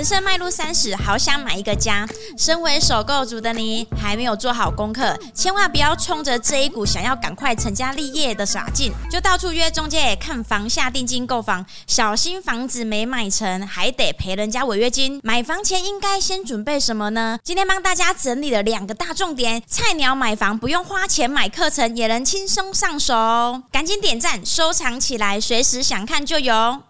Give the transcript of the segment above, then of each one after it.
人生迈入三十，好想买一个家。身为首购族的你，还没有做好功课，千万不要冲着这一股想要赶快成家立业的傻劲，就到处约中介看房下定金购房，小心房子没买成，还得赔人家违约金。买房前应该先准备什么呢？今天帮大家整理了两个大重点：菜鸟买房不用花钱买课程，也能轻松上手。赶紧点赞收藏起来，随时想看就有。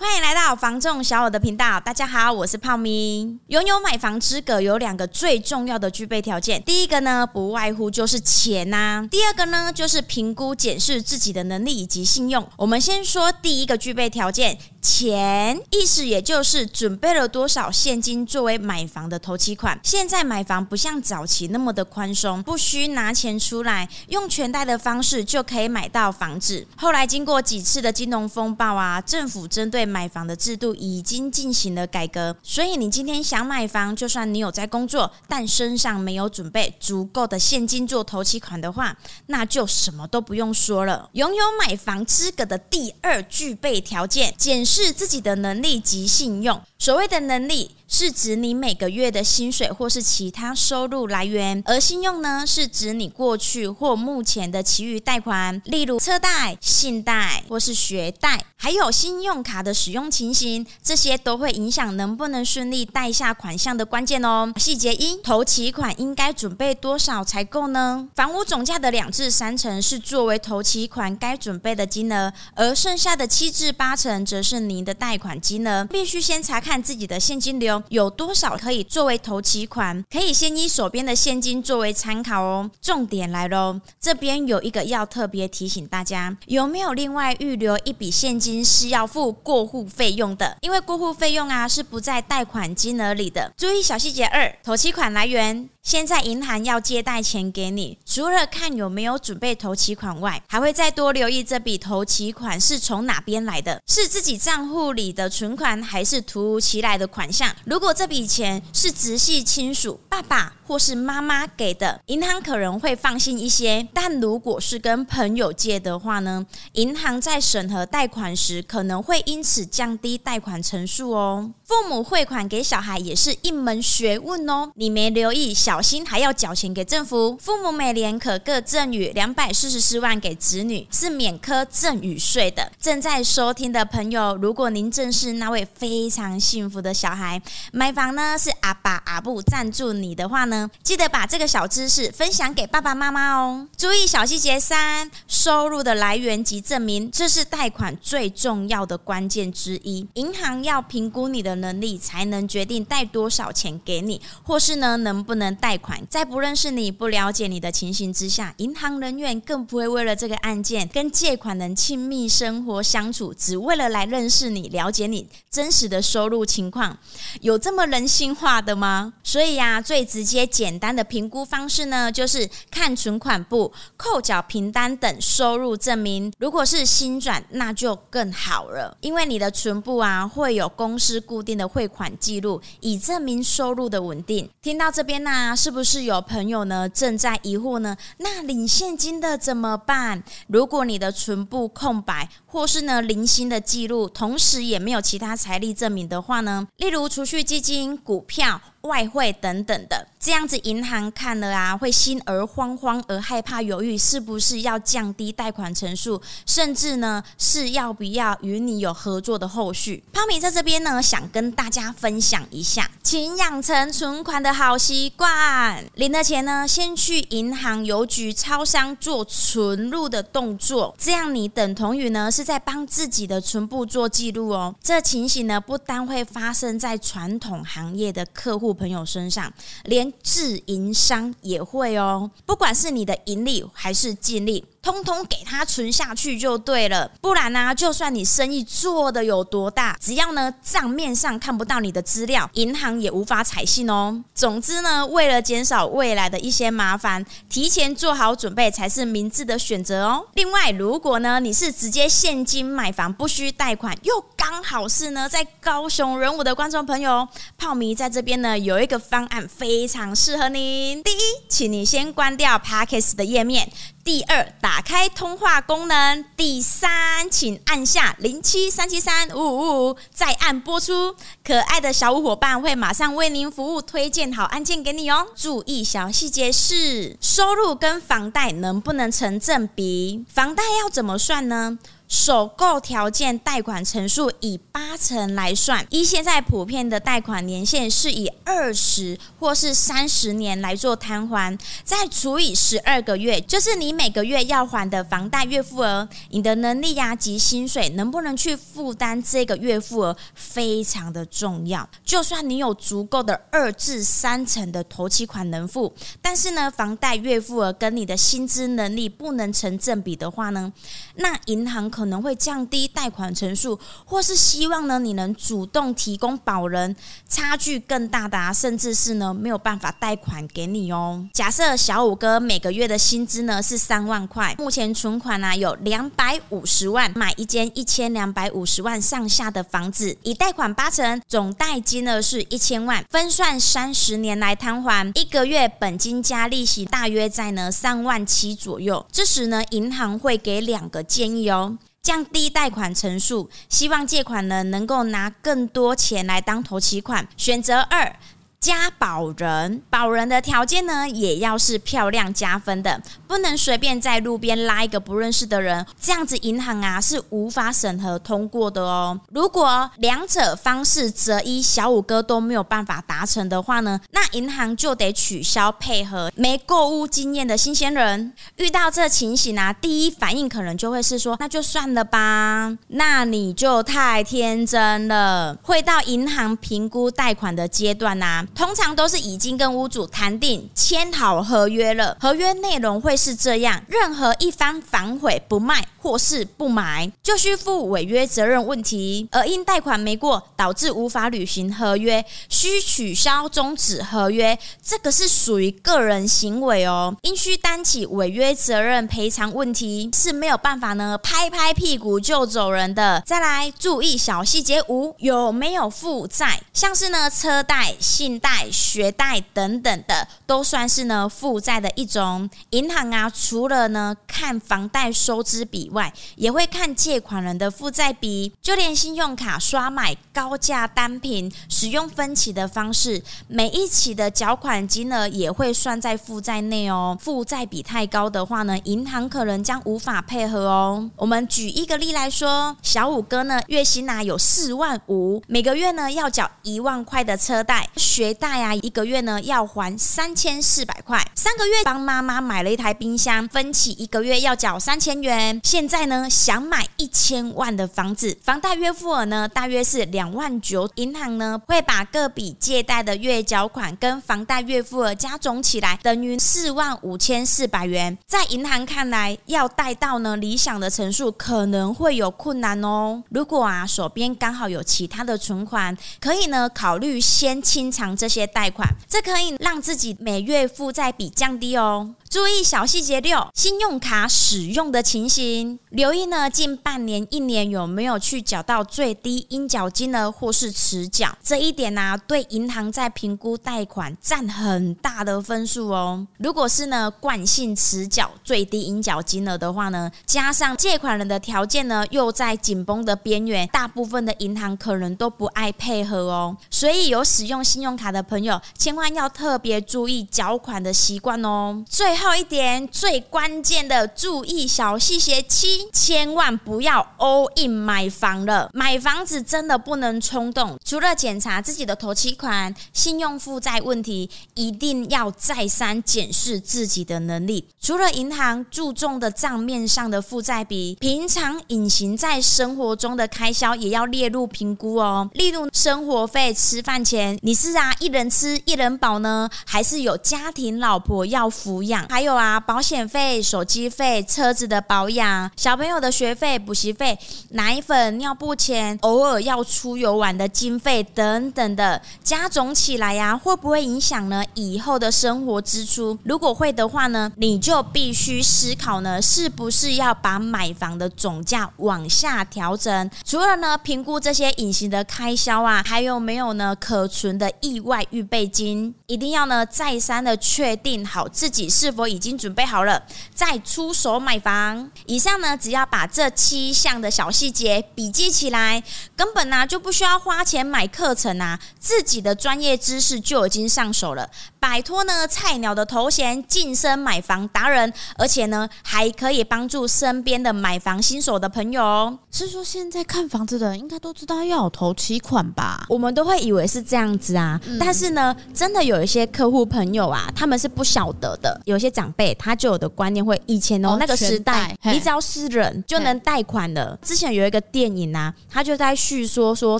欢迎来到房仲小我的频道，大家好，我是泡咪。拥有买房资格有两个最重要的具备条件，第一个呢，不外乎就是钱呐、第二个呢，就是评估检视自己的能力以及信用。我们先说第一个具备条件。钱，意思也就是准备了多少现金作为买房的头期款。现在买房不像早期那么的宽松，不需拿钱出来，用全贷的方式就可以买到房子。后来经过几次的金融风暴啊，政府针对买房的制度已经进行了改革。所以你今天想买房，就算你有在工作，但身上没有准备足够的现金做头期款的话，那就什么都不用说了。拥有买房资格的第二具备条件，检视自己的能力及信用。所谓的能力，是指你每个月的薪水或是其他收入来源，而信用呢，是指你过去或目前的其余贷款，例如车贷、信贷或是学贷，还有信用卡的使用情形，这些都会影响能不能顺利贷下款项的关键哦。细节一，头期款应该准备多少才够呢？房屋总价的两至三成是作为头期款该准备的金额，而剩下的七至八成则是您的贷款金额。必须先查看自己的现金流。有多少可以作为头期款？可以先以手边的现金作为参考哦。重点来喽，这边有一个要特别提醒大家：有没有另外预留一笔现金是要付过户费用的？因为过户费用啊是不在贷款金额里的。注意小细节二：头期款来源。现在银行要借贷钱给你，除了看有没有准备头期款外，还会再多留意这笔头期款是从哪边来的，是自己账户里的存款，还是突如其来的款项。如果这笔钱是直系亲属，爸爸。或是妈妈给的，银行可能会放心一些。但如果是跟朋友借的话呢，银行在审核贷款时，可能会因此降低贷款成数哦。父母汇款给小孩也是一门学问哦，你没留意，小心还要缴钱给政府。父母每年可各赠与两百四十四万给子女，是免科赠与税的。正在收听的朋友，如果您正是那位非常幸福的小孩，买房呢是阿爸阿布赞助你的话呢，记得把这个小知识分享给爸爸妈妈哦。注意小细节三：收入的来源及证明，这是贷款最重要的关键之一。银行要评估你的能力，才能决定贷多少钱给你，或是呢能不能贷贷款。在不认识你、不了解你的情形之下，银行人员更不会为了这个案件跟借款人亲密生活相处，只为了来认识你、了解你真实的收入情况。有这么人性化的吗？所以呀、最直接。简单的评估方式呢，就是看存款簿、扣缴凭单等收入证明。如果是新转，那就更好了，因为你的存簿啊会有公司固定的汇款记录，以证明收入的稳定。听到这边呢、那是不是有朋友呢正在疑惑呢？那领现金的怎么办？如果你的存部空白，或是呢零星的记录，同时也没有其他财力证明的话呢，例如储蓄基金、股票。外汇等等的，这样子银行看了啊，会心而慌慌而害怕，犹豫是不是要降低贷款成数，甚至呢是要不要与你有合作的后续。泡米在这边呢，想跟大家分享一下，请养成存款的好习惯。领了钱呢，先去银行、邮局、超商做存入的动作，这样你等同于呢是在帮自己的存部做记录哦。这情形呢，不单会发生在传统行业的客户。朋友身上，连自营商也会哦。不管是你的盈利还是净利。通通给他存下去就对了，不然呢、就算你生意做得有多大，只要呢账面上看不到你的资料，银行也无法采信哦。总之呢，为了减少未来的一些麻烦，提前做好准备才是明智的选择哦。另外，如果呢你是直接现金买房，不需贷款，又刚好是呢在高雄人武的观众朋友，泡米在这边呢有一个方案非常适合您。第一，请你先关掉 Podcast 的页面。第二，打开通话功能。第三，请按下零七三七三五五五，再按播出。可爱的小五伙伴会马上为您服务，推荐好案件给你哦。注意小细节是：收入跟房贷能不能成正比？房贷要怎么算呢？首购条件贷款成数以八成来算，依现在普遍的贷款年限是以二十或是三十年来做摊还，再除以十二个月，就是你每个月要还的房贷月付额。你的能力呀及薪水能不能去负担这个月付额，非常的重要。就算你有足够的二至三成的头期款能付，但是呢，房贷月付额跟你的薪资能力不能成正比的话呢，那银行。可能会降低贷款成数，或是希望呢你能主动提供保人，差距更大的啊，甚至是呢没有办法贷款给你哦。假设小五哥每个月的薪资呢是三万块，目前存款呢有两百五十万，买一间一千两百五十万上下的房子，以贷款八成，总贷金额是一千万，分算三十年来摊还，一个月本金加利息大约在呢三万七左右。这时呢银行会给两个建议哦。降低贷款成数，希望借款人能够拿更多钱来当头期款。选择二。加保人，保人的条件呢，也要是漂亮加分的，不能随便在路边拉一个不认识的人，这样子银行啊是无法审核通过的哦。如果两者方式择一，小五哥都没有办法达成的话呢，那银行就得取消配合。没购物经验的新鲜人遇到这情形啊，第一反应可能就会是说，那就算了吧，那你就太天真了。会到银行评估贷款的阶段啊。通常都是已经跟屋主谈定、签好合约了，合约内容会是这样：任何一方反悔不卖或是不买，就需负违约责任问题；而因贷款没过导致无法履行合约，需取消终止合约，这个是属于个人行为哦，应需担起违约责任赔偿问题，是没有办法呢拍拍屁股就走人的。再来注意小细节五：有没有负债？像是呢车贷、信。贷、学贷等等的，都算是呢负债的一种。银行啊，除了呢看房贷收支比外，也会看借款人的负债比。就连信用卡刷买高价单品，使用分期的方式，每一期的缴款金额也会算在负债内哦。负债比太高的话呢，银行可能将无法配合哦。我们举一个例来说，小五哥呢月薪啊有四万五，每个月呢要缴一万块的车贷学。大呀，一个月呢要还三千四百块，三个月帮妈妈买了一台冰箱，分期一个月要缴三千元。现在呢想买一千万的房子，房贷月付额呢大约是两万九，银行呢会把各笔借贷的月缴款跟房贷月付额加总起来，等于四万五千四百元。在银行看来，要贷到呢理想的成数可能会有困难哦。如果啊手边刚好有其他的存款，可以呢考虑先清偿。这些贷款，这可以让自己每月负债比降低哦。注意小细节六，信用卡使用的情形，留意呢近半年、一年有没有去缴到最低应缴金额或是迟缴，这一点呢、对银行在评估贷款占很大的分数哦。如果是呢惯性迟缴最低应缴金额的话呢，加上借款人的条件呢又在紧绷的边缘，大部分的银行可能都不爱配合哦。所以有使用信用卡的朋友，千万要特别注意缴款的习惯哦。最后一点最关键的注意小细节七，千万不要 all in 买房了。买房子真的不能冲动，除了检查自己的头期款、信用负债问题，一定要再三检视自己的能力。除了银行注重的账面上的负债比，平常隐形在生活中的开销也要列入评估哦。例如生活费、吃饭钱，你是啊一人吃一人饱呢，还是有家庭老婆要抚养？还有啊，保险费、手机费、车子的保养、小朋友的学费、补习费、奶粉、尿布钱、偶尔要出游玩的经费等等的，加总起来呀、啊，会不会影响呢？以后的生活支出？如果会的话呢，你就必须思考呢，是不是要把买房的总价往下调整？除了呢，评估这些隐形的开销啊，还有没有呢可存的意外预备金，一定要呢再三的确定好自己是否已经准备好了，再出手买房。以上呢，只要把这七项的小细节笔记起来，根本呢、啊、就不需要花钱买课程啊，自己的专业知识就已经上手了，摆脱呢菜鸟的头衔，晋升买房达人，而且呢还可以帮助身边的买房新手的朋友。是说现在看房子的人应该都知道要有头期款吧？我们都会以为是这样子啊，嗯、但是呢，真的有一些客户朋友啊，他们是不晓得的。有些长辈他就有的观念会，以前哦，哦那个时代，你只要是人就能贷款的。之前有一个电影啊，他就在叙说说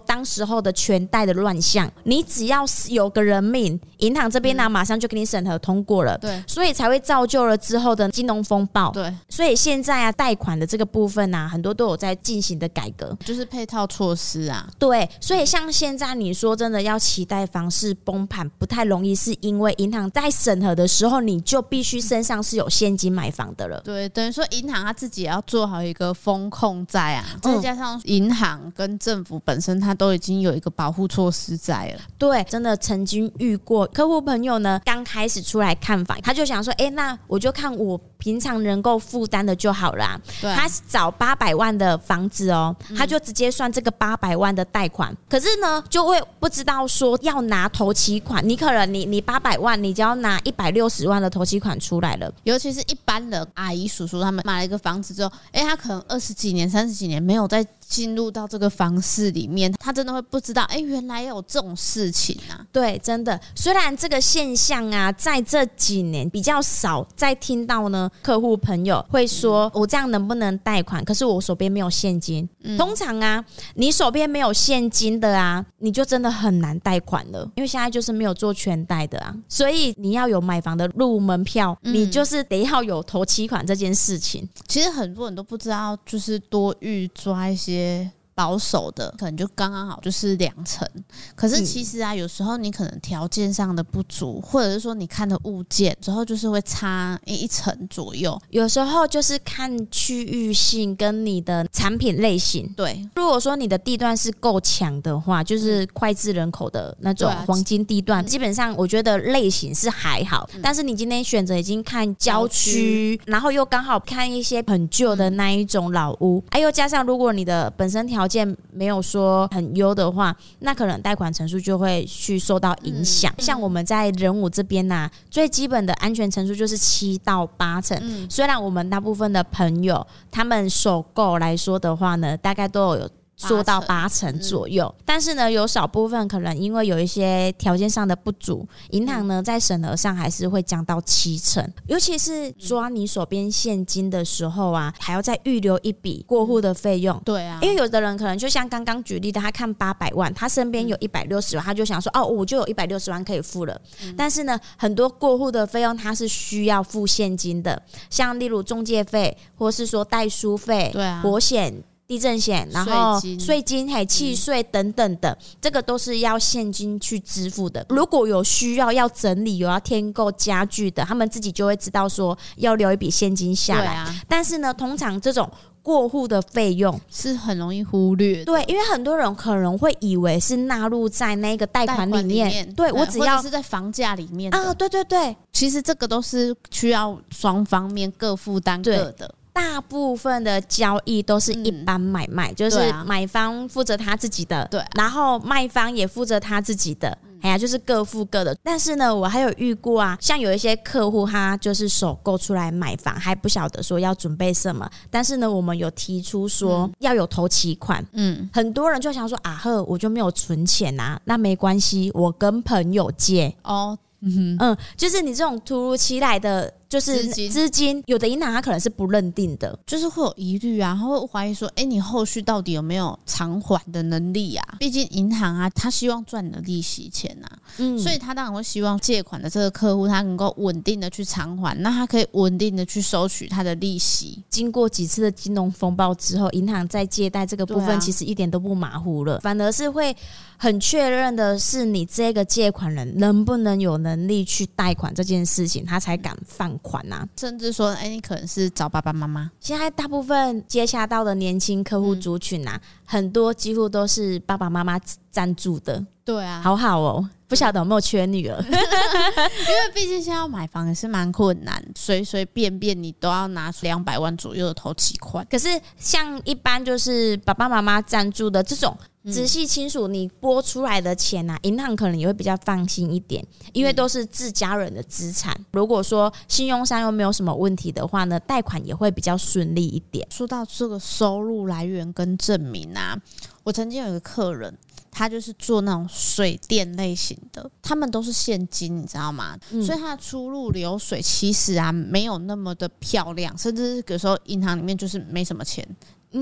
当时候的全贷的乱象，你只要是有个人命，银行这边呢、啊、马上就给你审核通过了，对，所以才会造就了之后的金融风暴。对，所以现在啊，贷款的这个部分啊，很多都有在进行的改革，就是配套措施啊。对，所以像现在你说真的要期待房市崩盘不太容易，是因为银行在审核的时候，你就必须身上是有现金买房的了。对，等于说银行他自己也要做好一个风控在啊，再加上银行跟政府本身，它都已经有一个保护措施在了。对，真的曾经遇过客户朋友呢，刚开始出来看房，他就想说，哎，那我就看我平常能够负担的就好了他找八百万的房子哦，他就直接算这个八百万的贷款，可是呢，就会不知道说要拿头期款，你可能你你八百万，你就要拿一百六十万的头期款出来了。尤其是一般的阿姨叔叔，他们买了一个房子之后，哎，他可能二十几年、三十几年没有再进入到这个房市里面，他真的会不知道，哎，原来有这种事情啊。对，真的，虽然这个现象啊，在这几年比较少再听到呢，客户朋友会说，我这样能不能贷款？可是我手边没有现金。嗯、通常啊，你手边没有现金的啊，你就真的很难贷款了，因为现在就是没有做全贷的啊，所以你要有买房的入门票，嗯、你就是得要有头期款这件事情。其实很多人都不知道，就是多预抓一些。保守的可能就刚刚好，就是两层。可是其实啊，有时候你可能条件上的不足，或者是说你看的物件之后就是会差一层左右。有时候就是看区域性跟你的产品类型。对，如果说你的地段是够强的话，就是脍炙人口的那种黄金地段，基本上我觉得类型是还好。但是你今天选择已经看郊区，然后又刚好看一些很旧的那一种老屋，哎，又加上如果你的本身条件没有说很优的话，那可能贷款成数就会去受到影响。嗯、像我们在人武这边呐、啊，最基本的安全成数就是七到八成。嗯、虽然我们大部分的朋友他们首购来说的话呢，大概都有。做到八成左右，嗯、但是呢，有少部分可能因为有一些条件上的不足，银行呢在审核上还是会降到七成。尤其是抓你手边现金的时候啊，还要再预留一笔过户的费用。对啊，因为有的人可能就像刚刚举例的，他看八百万，他身边有一百六十万，他就想说哦，我就有一百六十万可以付了。嗯、但是呢，很多过户的费用他是需要付现金的，像例如中介费，或是说代书费，对啊，保险。地震险，然后税金、还有契税等等的，嗯、这个都是要现金去支付的。如果有需要要整理、有要添购家具的，他们自己就会知道说要留一笔现金下来。啊、但是呢，通常这种过户的费用是很容易忽略。对，因为很多人可能会以为是纳入在那个贷款里面。里面，对我只要是在房价里面啊，对对对，其实这个都是需要双方面各负担各的。大部分的交易都是一般买卖，嗯、就是买方负责他自己的，对、啊，然后卖方也负责他自己的，哎呀、嗯，就是各付各的。但是呢，我还有遇过啊，像有一些客户他就是首购出来买房，还不晓得说要准备什么，但是呢，我们有提出说要有头期款，嗯，很多人就想说啊呵，我就没有存钱啊，那没关系，我跟朋友借。哦。嗯嗯，就是你这种突如其来的，就是资金，有的银行它可能是不认定的，就是会有疑虑啊，会怀疑说，哎，你后续到底有没有偿还的能力啊？毕竟银行啊，他希望赚你的利息钱呐，嗯，所以他当然会希望借款的这个客户他能够稳定的去偿还，那他可以稳定的去收取他的利息。经过几次的金融风暴之后，银行在借贷这个部分其实一点都不马虎了，反而是会。很确认的是，你这个借款人能不能有能力去贷款这件事情，他才敢放款呐、啊。甚至说，哎，你可能是找爸爸妈妈。现在大部分接洽到的年轻客户族群呐、啊，嗯、很多几乎都是爸爸妈妈赞助的。对啊，好好哦。不晓得有没有缺女儿，因为毕竟现在要买房也是蛮困难，随随便便你都要拿出两百万左右的头期款。可是像一般就是爸爸妈妈赞助的这种直系亲属，你拨出来的钱啊，银行可能也会比较放心一点，因为都是自家人的资产。如果说信用上又没有什么问题的话呢，贷款也会比较顺利一点。说到这个收入来源跟证明啊，我曾经有一个客人。他就是做那种水电类型的，他们都是现金，你知道吗？嗯、所以他的出入流水其实啊没有那么的漂亮，甚至是有时候银行里面就是没什么钱。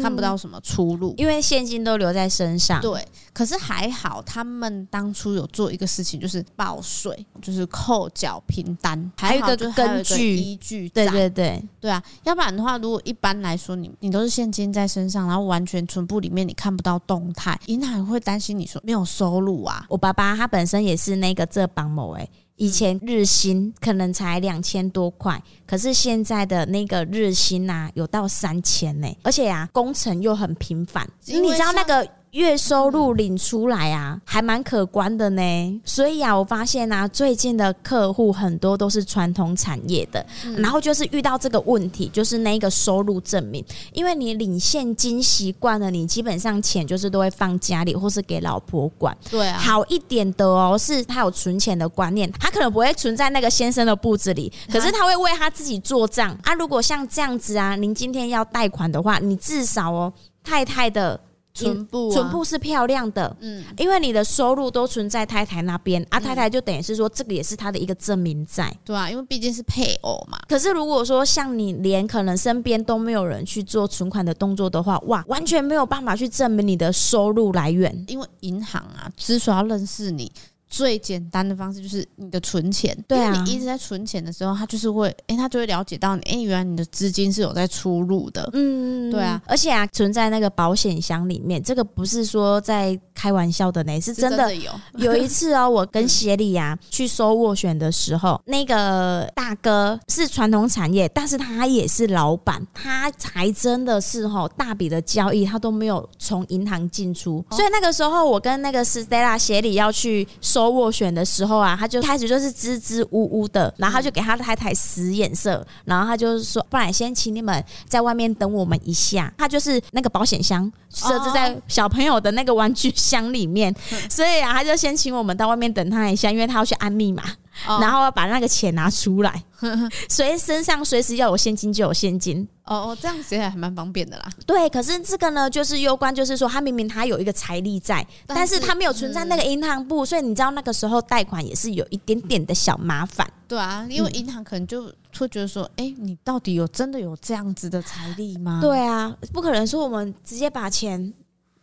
看不到什么出路，因为现金都留在身上。对，可是还好，他们当初有做一个事情，就是报税，就是扣缴凭单，还有一个根据依据。对对对对啊，要不然的话，如果一般来说你你都是现金在身上，然后完全存部里面你看不到动态，银行会担心你说没有收入啊。我爸爸他本身也是那个浙帮某哎。以前日薪可能才两千多块，可是现在的那个日薪呐，有到三千呢，而且啊，工程又很频繁，你知道那个。月收入领出来啊，还蛮可观的呢。所以啊，我发现啊，最近的客户很多都是传统产业的，然后就是遇到这个问题，就是那个收入证明，因为你领现金习惯了，你基本上钱就是都会放家里或是给老婆管。对啊，好一点的哦，是他有存钱的观念，他可能不会存在那个先生的簿子里，可是他会为他自己做账啊。如果像这样子啊，您今天要贷款的话，你至少哦，太太的。存部是漂亮的，嗯，因为你的收入都存在太太那边，啊，太太就等于是说这个也是他的一个证明在，对啊，因为毕竟是配偶嘛。可是如果说像你连可能身边都没有人去做存款的动作的话，哇，完全没有办法去证明你的收入来源，因为银行啊，之所以要认识你。最简单的方式就是你的存钱，对啊，你一直在存钱的时候，他就是会，哎、欸，他就会了解到你，哎、欸，原来你的资金是有在出入的，嗯，对啊，而且啊，存在那个保险箱里面，这个不是说在开玩笑的呢，是真的，有。有一次哦，我跟协理啊去收斡旋的时候，那个大哥是传统产业，但是他也是老板，他才真的是吼大笔的交易，他都没有从银行进出，所以那个时候我跟那个 Stella 协理要去。收斡旋的时候啊，他就开始就是支支吾吾的，然后他就给他太太使眼色，然后他就是说，不然先请你们在外面等我们一下。他就是那个保险箱设置在小朋友的那个玩具箱里面，所以啊，他就先请我们到外面等他一下，因为他要去按密码。然后要把那个钱拿出来，随身上随时要有现金就有现金。哦哦，这样子还蛮方便的啦。对，可是这个呢，就是攸关，就是说他明明他有一个财力在，但是他没有存在那个银行部，所以你知道那个时候贷款也是有一点点的小麻烦。对啊，因为银行可能就会觉得说，哎，你到底有真的有这样子的财力吗？对啊，不可能说我们直接把钱。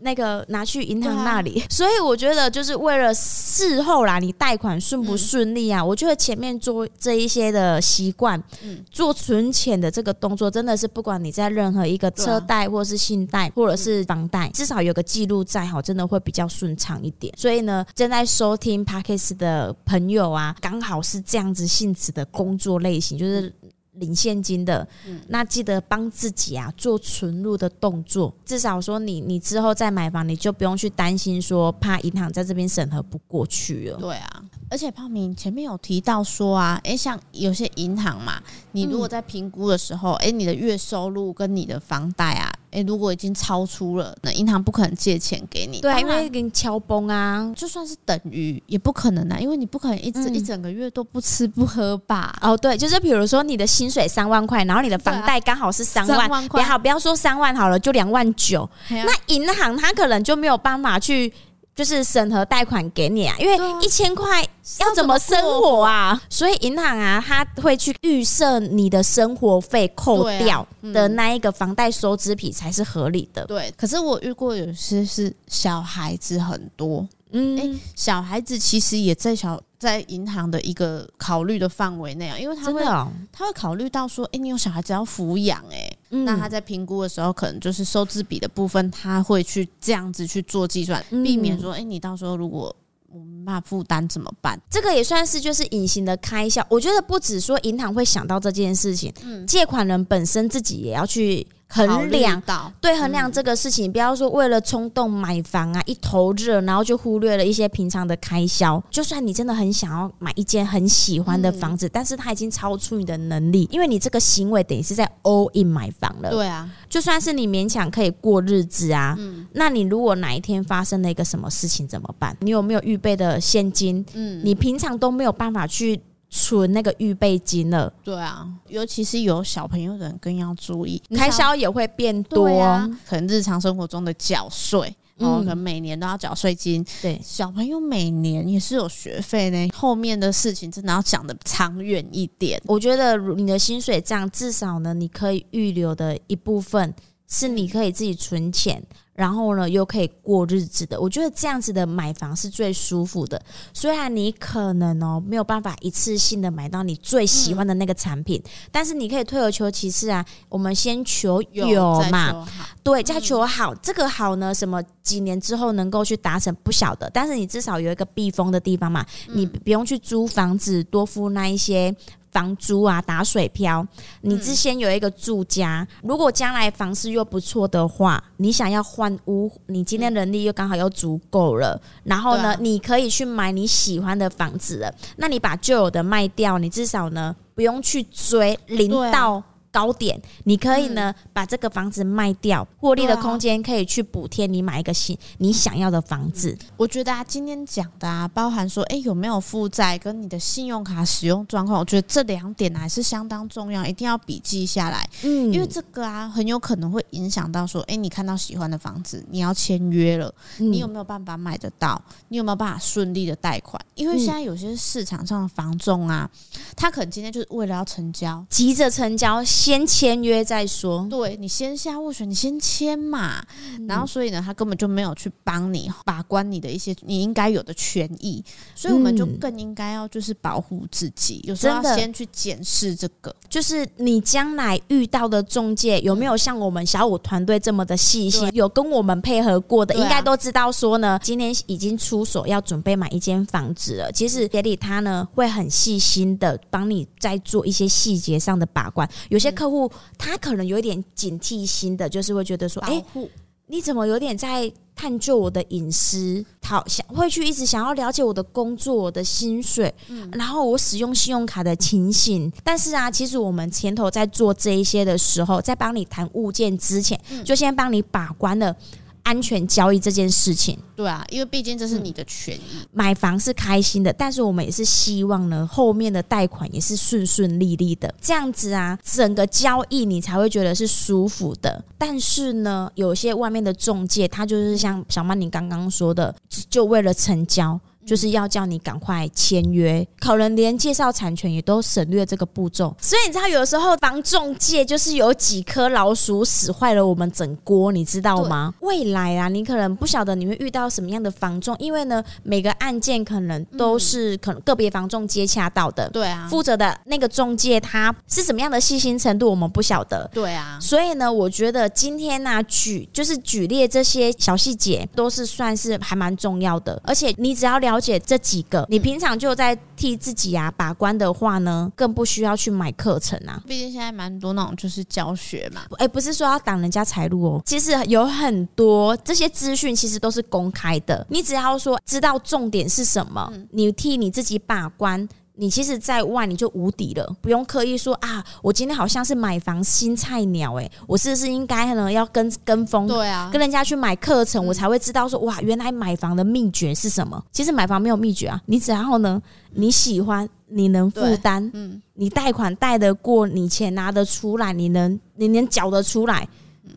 那个拿去银行那里，所以我觉得就是为了事后啦，你贷款顺不顺利啊？我觉得前面做这一些的习惯，做存钱的这个动作，真的是不管你在任何一个车贷或是信贷或者是房贷，至少有个记录在好，真的会比较顺畅一点。所以呢，正在收听 Podcast 的朋友啊，刚好是这样子性质的工作类型，就是。领现金的，那记得帮自己啊做存入的动作，至少说你你之后再买房，你就不用去担心说怕银行在这边审核不过去了。对啊，而且泡明前面有提到说啊，诶，像有些银行嘛，你如果在评估的时候，诶，你的月收入跟你的房贷啊。哎，如果已经超出了，那银行不可能借钱给你。对，因为给你敲崩啊，就算是等于也不可能啊，因为你不可能一直、嗯、一整个月都不吃不喝吧？哦，对，就是比如说你的薪水三万块，然后你的房贷刚好是三万，也好，不要说三万好了，就两万九，那银行它可能就没有办法去。就是审核贷款给你啊，因为一千块要怎么生活啊？所以银行啊，他会去预设你的生活费扣掉的那一个房贷收支比才是合理的。对，可是我遇过有些是小孩子很多。嗯，哎，小孩子其实也在小在银行的一个考虑的范围内啊，因为他会他会考虑到说，哎，你有小孩子要抚养，哎，那他在评估的时候，可能就是收支比的部分，他会去这样子去做计算，避免说，哎，你到时候如果我们怕负担怎么办？这个也算是就是隐形的开销。我觉得不止说银行会想到这件事情，借款人本身自己也要去。衡量到对衡量这个事情，嗯、不要说为了冲动买房啊，一头热，然后就忽略了一些平常的开销。就算你真的很想要买一间很喜欢的房子，嗯、但是它已经超出你的能力，因为你这个行为等于是在 all in 买房了。对啊，就算是你勉强可以过日子啊，嗯、那你如果哪一天发生了一个什么事情怎么办？你有没有预备的现金？嗯，你平常都没有办法去。存那个预备金了，对啊，尤其是有小朋友的人更要注意，开销也会变多，啊、可能日常生活中的缴税，哦，可能每年都要缴税金，对，小朋友每年也是有学费呢，后面的事情真的要想的长远一点。我觉得你的薪水这样，至少呢，你可以预留的一部分是你可以自己存钱。然后呢，又可以过日子的，我觉得这样子的买房是最舒服的。虽然你可能哦没有办法一次性的买到你最喜欢的那个产品，嗯、但是你可以退而求其次啊，我们先求有嘛，有对，再求好。嗯、这个好呢，什么几年之后能够去达成不晓得，但是你至少有一个避风的地方嘛，嗯、你不用去租房子多付那一些。房租啊，打水漂，你之前有一个住家，嗯、如果将来房市又不错的话，你想要换屋，你今天能力又刚好又足够了，然后呢，啊、你可以去买你喜欢的房子了。那你把旧有的卖掉，你至少呢不用去追零到。高点，你可以呢、嗯、把这个房子卖掉，获利的空间可以去补贴你买一个新你想要的房子。我觉得啊，今天讲的啊，包含说，哎、欸，有没有负债跟你的信用卡使用状况，我觉得这两点还是相当重要，一定要笔记下来。嗯，因为这个啊，很有可能会影响到说，哎、欸，你看到喜欢的房子，你要签约了，你有没有办法买得到？你有没有办法顺利的贷款？因为现在有些市场上的房仲啊，他可能今天就是为了要成交，急着成交。先签约再说，对，你先下斡旋，你先签嘛。嗯、然后所以呢，他根本就没有去帮你把关你的一些你应该有的权益，所以我们就更应该要就是保护自己，嗯、有时候要先去检视这个，就是你将来遇到的中介有没有像我们小五团队这么的细心，有跟我们配合过的，应该都知道说呢，今天已经出手要准备买一间房子了。其实杰里他呢会很细心的帮你再做一些细节上的把关，有些。客户他可能有一点警惕心的，就是会觉得说：“哎、欸，你怎么有点在探究我的隐私？好想会去一直想要了解我的工作、我的薪水，嗯、然后我使用信用卡的情形。但是啊，其实我们前头在做这一些的时候，在帮你谈物件之前，嗯、就先帮你把关了。”安全交易这件事情，对啊，因为毕竟这是你的权益。嗯，买房是开心的，但是我们也是希望呢，后面的贷款也是顺顺利利的，这样子啊，整个交易你才会觉得是舒服的。但是呢，有些外面的中介，他就是像小曼你刚刚说的，就为了成交。就是要叫你赶快签约，可能连介绍产权也都省略这个步骤。所以你知道，有的时候房中介就是有几颗老鼠屎坏了我们整锅，你知道吗？未来啊，你可能不晓得你会遇到什么样的房仲，因为呢，每个案件可能都是可能个别房仲接洽到的，对啊，负责的那个中介他是什么样的细心程度，我们不晓得，对啊。所以呢，我觉得今天呢、啊，举就是举例这些小细节，都是算是还蛮重要的，而且你只要了。了解这几个，你平常就在替自己啊把关的话呢，更不需要去买课程啊。毕竟现在蛮多那种就是教学嘛，哎，不是说要挡人家财路哦。其实有很多这些资讯其实都是公开的，你只要说知道重点是什么，你替你自己把关。你其实在外你就无敌了，不用刻意说啊，我今天好像是买房新菜鸟诶、欸，我是不是应该呢要跟跟风？对啊，跟人家去买课程，我才会知道说哇，原来买房的秘诀是什么？其实买房没有秘诀啊，你只要呢你喜欢，你能负担，嗯，你贷款贷得过，你钱拿得出来，你能你能缴得出来。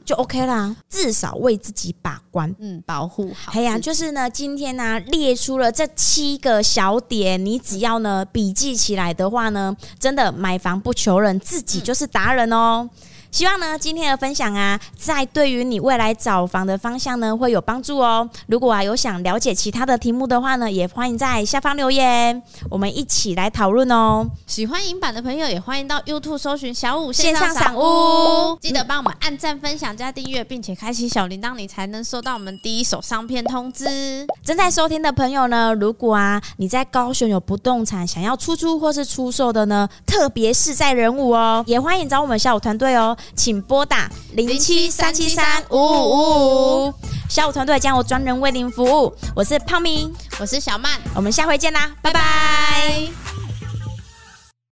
就 OK 啦，至少为自己把关，嗯，保护好。哎呀，就是呢，今天呢、啊、列出了这七个小点，你只要呢笔记起来的话呢，真的买房不求人，自己就是达人哦。嗯希望呢，今天的分享啊，在对于你未来找房的方向呢，会有帮助哦。如果啊有想了解其他的题目的话呢，也欢迎在下方留言，我们一起来讨论哦。喜欢影版的朋友，也欢迎到 YouTube 搜寻小五线上赏屋，记得帮我们按赞、分享、加订阅，并且开启小铃铛，你才能收到我们第一手商片通知。正在收听的朋友呢，如果啊你在高雄有不动产想要出租或是出售的呢，特别是在人武哦，也欢迎找我们小五团队哦。说，请拨打零七三七三五五五五。小五团队将有专人为您服务。我是胖明，我是小曼，我们下回见啦，拜拜。